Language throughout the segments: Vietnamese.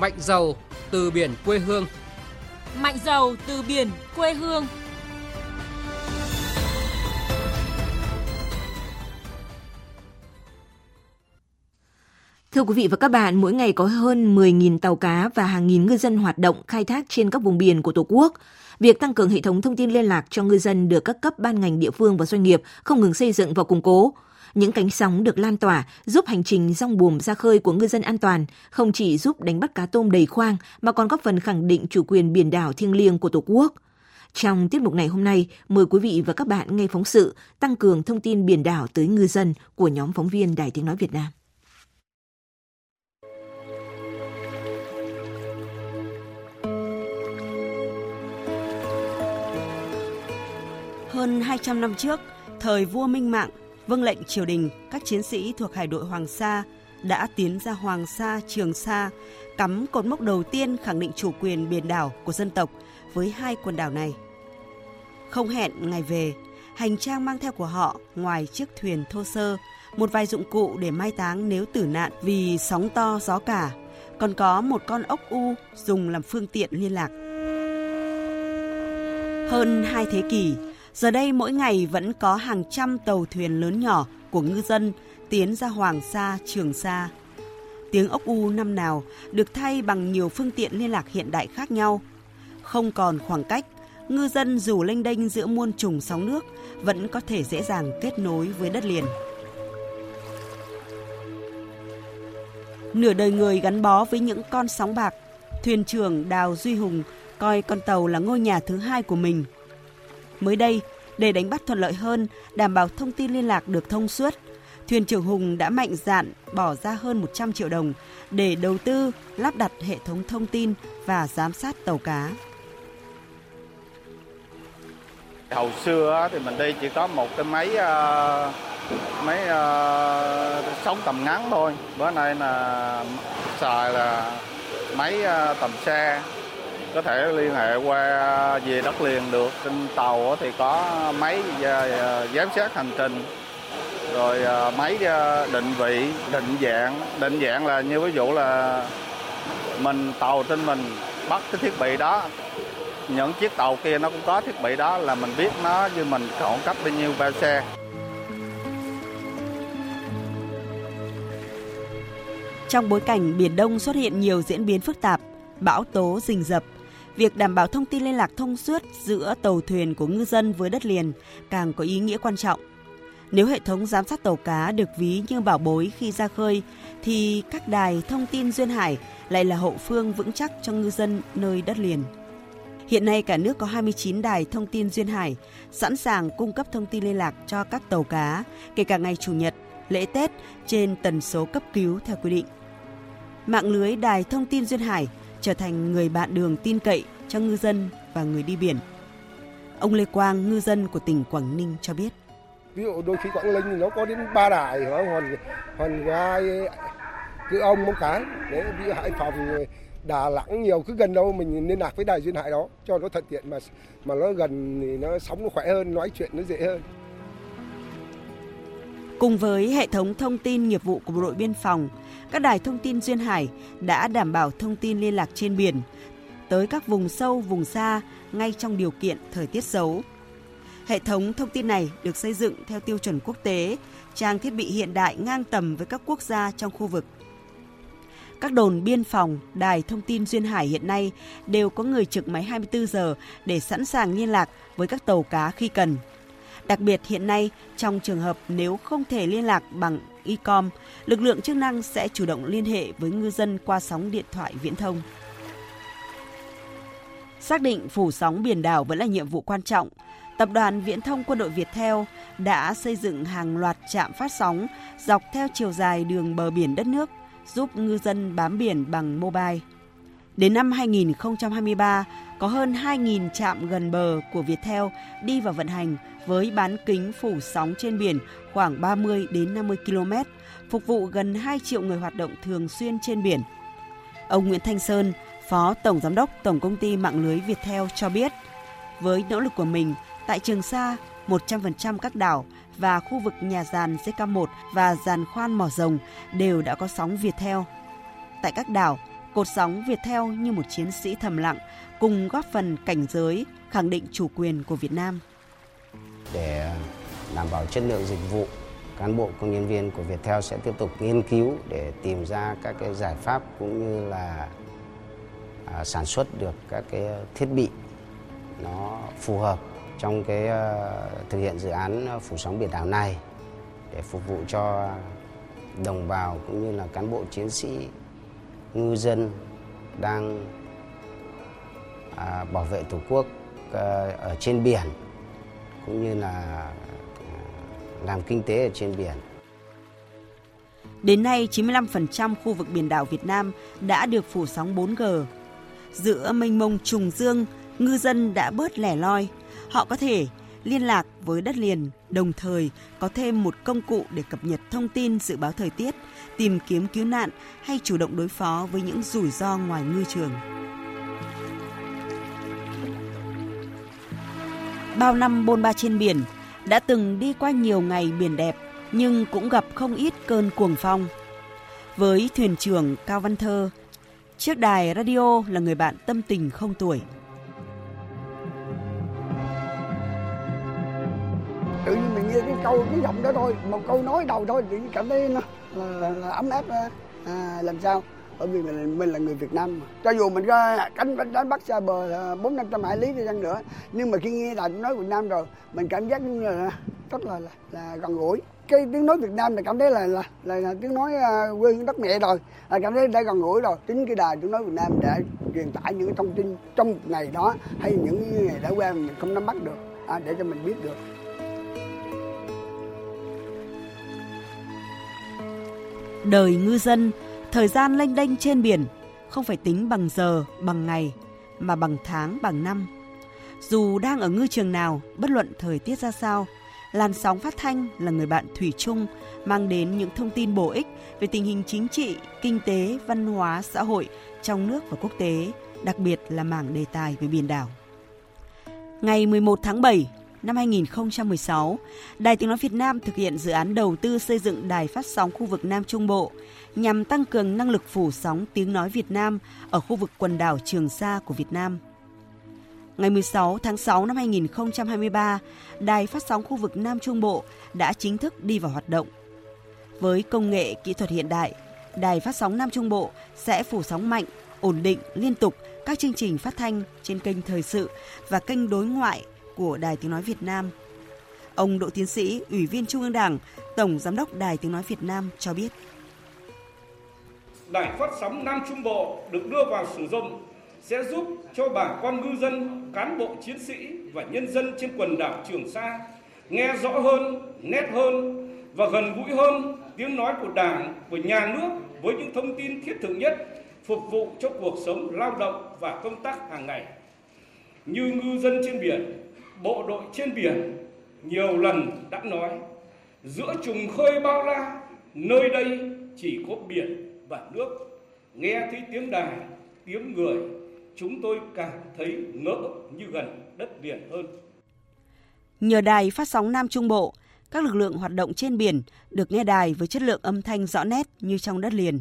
Mạnh giàu từ biển quê hương. Mạnh giàu từ biển quê hương. Thưa quý vị và các bạn, mỗi ngày có hơn 10.000 tàu cá và hàng nghìn ngư dân hoạt động khai thác trên các vùng biển của Tổ quốc. Việc tăng cường hệ thống thông tin liên lạc cho ngư dân được các cấp ban ngành địa phương và doanh nghiệp không ngừng xây dựng và củng cố. Những cánh sóng được lan tỏa giúp hành trình rong buồm ra khơi của ngư dân an toàn, không chỉ giúp đánh bắt cá tôm đầy khoang mà còn góp phần khẳng định chủ quyền biển đảo thiêng liêng của Tổ quốc. Trong tiết mục này hôm nay, mời quý vị và các bạn nghe phóng sự tăng cường thông tin biển đảo tới ngư dân của nhóm phóng viên Đài Tiếng Nói Việt Nam. Hơn 200 năm trước, thời vua Minh Mạng, vâng lệnh triều đình, các chiến sĩ thuộc hải đội Hoàng Sa đã tiến ra Hoàng Sa, Trường Sa, cắm cột mốc đầu tiên khẳng định chủ quyền biển đảo của dân tộc với hai quần đảo này. Không hẹn ngày về, hành trang mang theo của họ ngoài chiếc thuyền thô sơ, một vài dụng cụ để mai táng nếu tử nạn vì sóng to gió cả, còn có một con ốc u dùng làm phương tiện liên lạc. Hơn hai thế kỷ, Giờ đây mỗi ngày vẫn có hàng trăm tàu thuyền lớn nhỏ của ngư dân tiến ra Hoàng Sa, Trường Sa. Tiếng ốc u năm nào được thay bằng nhiều phương tiện liên lạc hiện đại khác nhau. Không còn khoảng cách, ngư dân dù lênh đênh giữa muôn trùng sóng nước vẫn có thể dễ dàng kết nối với đất liền. Nửa đời người gắn bó với những con sóng bạc, thuyền trưởng Đào Duy Hùng coi con tàu là ngôi nhà thứ hai của mình – Mới đây, để đánh bắt thuận lợi hơn, đảm bảo thông tin liên lạc được thông suốt, thuyền trưởng Hùng đã mạnh dạn bỏ ra hơn 100 triệu đồng để đầu tư lắp đặt hệ thống thông tin và giám sát tàu cá. Hồi xưa thì mình đi chỉ có một cái máy ờ, máy ờ, sóng tầm ngắn thôi. Bữa nay là xài là máy ờ, tầm xe có thể liên hệ qua về đất liền được. Trên tàu thì có máy à, à, giám sát hành trình. Rồi à, máy định vị định dạng. Định dạng là như ví dụ là mình tàu trên mình bắt cái thiết bị đó. Những chiếc tàu kia nó cũng có thiết bị đó là mình biết nó như mình khoảng cách bao nhiêu bao xe. Trong bối cảnh Biển Đông xuất hiện nhiều diễn biến phức tạp, bão tố rình rập, việc đảm bảo thông tin liên lạc thông suốt giữa tàu thuyền của ngư dân với đất liền càng có ý nghĩa quan trọng. Nếu hệ thống giám sát tàu cá được ví như bảo bối khi ra khơi, thì các đài thông tin duyên hải lại là hậu phương vững chắc cho ngư dân nơi đất liền. Hiện nay cả nước có 29 đài thông tin duyên hải sẵn sàng cung cấp thông tin liên lạc cho các tàu cá, kể cả ngày Chủ nhật, lễ Tết trên tần số cấp cứu theo quy định. Mạng lưới đài thông tin duyên hải trở thành người bạn đường tin cậy cho ngư dân và người đi biển. Ông Lê Quang, ngư dân của tỉnh Quảng Ninh cho biết. Ví dụ đôi khi Quảng Ninh nó có đến ba đài, hoàn hoàn gai, cứ ông một cái. Đấy, ví dụ Hải Phòng, Đà Nẵng nhiều cứ gần đâu mình liên lạc với đài duyên hải đó cho nó thuận tiện mà mà nó gần thì nó sống nó khỏe hơn, nói chuyện nó dễ hơn. Cùng với hệ thống thông tin nghiệp vụ của Bộ đội Biên phòng, các đài thông tin duyên hải đã đảm bảo thông tin liên lạc trên biển tới các vùng sâu, vùng xa ngay trong điều kiện thời tiết xấu. Hệ thống thông tin này được xây dựng theo tiêu chuẩn quốc tế, trang thiết bị hiện đại ngang tầm với các quốc gia trong khu vực. Các đồn biên phòng, đài thông tin duyên hải hiện nay đều có người trực máy 24 giờ để sẵn sàng liên lạc với các tàu cá khi cần. Đặc biệt hiện nay, trong trường hợp nếu không thể liên lạc bằng e-com, lực lượng chức năng sẽ chủ động liên hệ với ngư dân qua sóng điện thoại viễn thông. Xác định phủ sóng biển đảo vẫn là nhiệm vụ quan trọng, Tập đoàn Viễn thông Quân đội Việt Theo đã xây dựng hàng loạt trạm phát sóng dọc theo chiều dài đường bờ biển đất nước, giúp ngư dân bám biển bằng mobile. Đến năm 2023, có hơn 2.000 trạm gần bờ của Viettel đi vào vận hành với bán kính phủ sóng trên biển khoảng 30 đến 50 km, phục vụ gần 2 triệu người hoạt động thường xuyên trên biển. Ông Nguyễn Thanh Sơn, Phó Tổng Giám đốc Tổng Công ty Mạng lưới Viettel cho biết, với nỗ lực của mình, tại Trường Sa, 100% các đảo và khu vực nhà giàn CK1 và giàn khoan mỏ rồng đều đã có sóng Viettel. Tại các đảo, cột sóng Việt theo như một chiến sĩ thầm lặng cùng góp phần cảnh giới, khẳng định chủ quyền của Việt Nam. Để đảm bảo chất lượng dịch vụ, cán bộ công nhân viên của Viettel sẽ tiếp tục nghiên cứu để tìm ra các cái giải pháp cũng như là à, sản xuất được các cái thiết bị nó phù hợp trong cái à, thực hiện dự án phủ sóng biển đảo này để phục vụ cho đồng bào cũng như là cán bộ chiến sĩ ngư dân đang à, bảo vệ tổ quốc à, ở trên biển cũng như là à, làm kinh tế ở trên biển. Đến nay, 95% khu vực biển đảo Việt Nam đã được phủ sóng 4G. Giữa mênh mông trùng dương, ngư dân đã bớt lẻ loi. Họ có thể liên lạc với đất liền, đồng thời có thêm một công cụ để cập nhật thông tin dự báo thời tiết, tìm kiếm cứu nạn hay chủ động đối phó với những rủi ro ngoài ngư trường. Bao năm bôn ba trên biển, đã từng đi qua nhiều ngày biển đẹp nhưng cũng gặp không ít cơn cuồng phong. Với thuyền trưởng Cao Văn Thơ, chiếc đài radio là người bạn tâm tình không tuổi. Câu cái giọng đó thôi một câu nói đầu thôi thì cảm thấy nó là, là, là ấm áp ờ, à, làm sao? Bởi vì mình, mình là người Việt Nam mà. cho dù mình ra cánh đánh, đánh bắt xa bờ ờ, bốn năm trăm hải lý đi chăng nữa nhưng mà khi nghe đài nói Việt Nam rồi mình cảm giác như là rất là là, là gần gũi. Cái tiếng nói Việt Nam là cảm thấy là là, là, là tiếng nói uh, quê đất mẹ rồi là cảm thấy đã gần gũi rồi. Chính cái đài tiếng nói Việt Nam để truyền tải những thông tin trong ngày đó hay những ngày đã qua mình không nắm bắt được à, để cho mình biết được. Đời ngư dân, thời gian lênh đênh trên biển không phải tính bằng giờ, bằng ngày mà bằng tháng, bằng năm. Dù đang ở ngư trường nào, bất luận thời tiết ra sao, làn sóng phát thanh là người bạn thủy chung mang đến những thông tin bổ ích về tình hình chính trị, kinh tế, văn hóa, xã hội trong nước và quốc tế, đặc biệt là mảng đề tài về biển đảo. Ngày 11 tháng 7 năm 2016, Đài Tiếng Nói Việt Nam thực hiện dự án đầu tư xây dựng đài phát sóng khu vực Nam Trung Bộ nhằm tăng cường năng lực phủ sóng tiếng nói Việt Nam ở khu vực quần đảo Trường Sa của Việt Nam. Ngày 16 tháng 6 năm 2023, Đài phát sóng khu vực Nam Trung Bộ đã chính thức đi vào hoạt động. Với công nghệ kỹ thuật hiện đại, Đài phát sóng Nam Trung Bộ sẽ phủ sóng mạnh, ổn định, liên tục các chương trình phát thanh trên kênh thời sự và kênh đối ngoại của Đài Tiếng Nói Việt Nam. Ông Đỗ Tiến Sĩ, Ủy viên Trung ương Đảng, Tổng Giám đốc Đài Tiếng Nói Việt Nam cho biết. Đài phát sóng Nam Trung Bộ được đưa vào sử dụng sẽ giúp cho bà con ngư dân, cán bộ chiến sĩ và nhân dân trên quần đảo Trường Sa nghe rõ hơn, nét hơn và gần gũi hơn tiếng nói của Đảng, của nhà nước với những thông tin thiết thực nhất phục vụ cho cuộc sống lao động và công tác hàng ngày. Như ngư dân trên biển, bộ đội trên biển nhiều lần đã nói giữa trùng khơi bao la nơi đây chỉ có biển và nước nghe thấy tiếng đài tiếng người chúng tôi cảm thấy ngỡ như gần đất liền hơn nhờ đài phát sóng Nam Trung Bộ các lực lượng hoạt động trên biển được nghe đài với chất lượng âm thanh rõ nét như trong đất liền.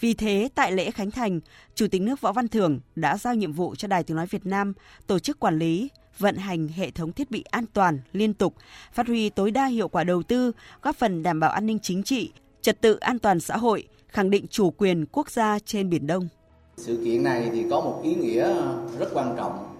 Vì thế, tại lễ khánh thành, Chủ tịch nước Võ Văn Thưởng đã giao nhiệm vụ cho Đài Tiếng Nói Việt Nam tổ chức quản lý, vận hành hệ thống thiết bị an toàn, liên tục, phát huy tối đa hiệu quả đầu tư, góp phần đảm bảo an ninh chính trị, trật tự an toàn xã hội, khẳng định chủ quyền quốc gia trên Biển Đông. Sự kiện này thì có một ý nghĩa rất quan trọng,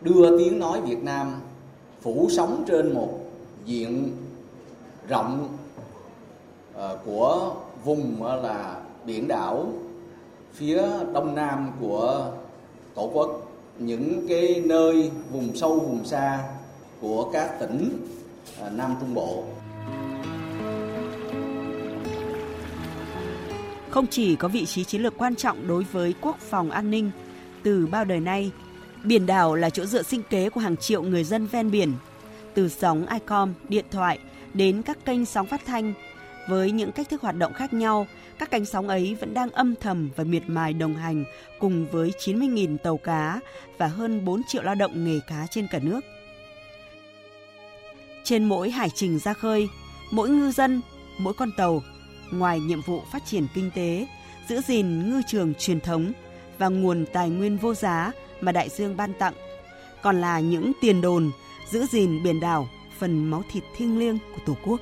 đưa tiếng nói Việt Nam phủ sóng trên một diện rộng ờ, của vùng là biển đảo phía đông nam của tổ quốc những cái nơi vùng sâu vùng xa của các tỉnh à, Nam Trung Bộ. Không chỉ có vị trí chiến lược quan trọng đối với quốc phòng an ninh, từ bao đời nay, biển đảo là chỗ dựa sinh kế của hàng triệu người dân ven biển, từ sóng ICOM, điện thoại đến các kênh sóng phát thanh với những cách thức hoạt động khác nhau, các cánh sóng ấy vẫn đang âm thầm và miệt mài đồng hành cùng với 90.000 tàu cá và hơn 4 triệu lao động nghề cá trên cả nước. Trên mỗi hải trình ra khơi, mỗi ngư dân, mỗi con tàu, ngoài nhiệm vụ phát triển kinh tế, giữ gìn ngư trường truyền thống và nguồn tài nguyên vô giá mà đại dương ban tặng, còn là những tiền đồn giữ gìn biển đảo, phần máu thịt thiêng liêng của Tổ quốc.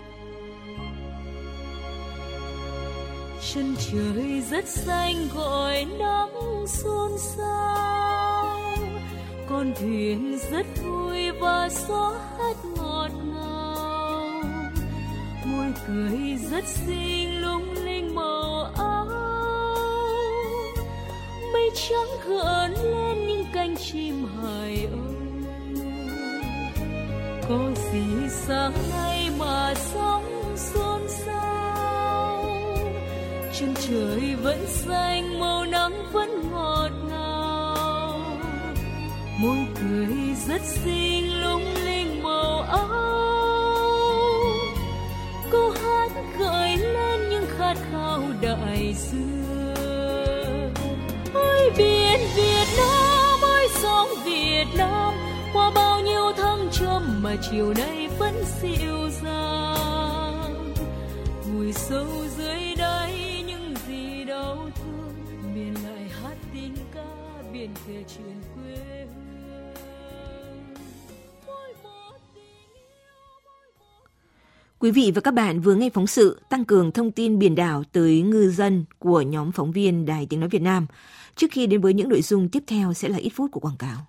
Chân trời rất xanh, gọi nắng xôn xao con thuyền rất vui và gió hát ngọt ngào. Môi cười rất xinh, lung linh màu áo. Mây trắng gợn lên những cánh chim hải âu có gì sáng nay mà sóng xôn chân trời vẫn xanh, màu nắng vẫn ngọt ngào. Môi cười rất xinh, lung linh màu áo. Câu hát gợi lên những khát khao đại dương. Ôi, biển việt nam, ôi, sóng việt nam, qua bao nhiêu thăng trầm mà chiều nay vẫn dịu dàng. Vùi sâu dưới kể chuyện quê hương Quý vị và các bạn vừa nghe phóng sự tăng cường thông tin biển đảo tới ngư dân của nhóm phóng viên Đài Tiếng Nói Việt Nam. Trước khi đến với những nội dung tiếp theo sẽ là ít phút của quảng cáo.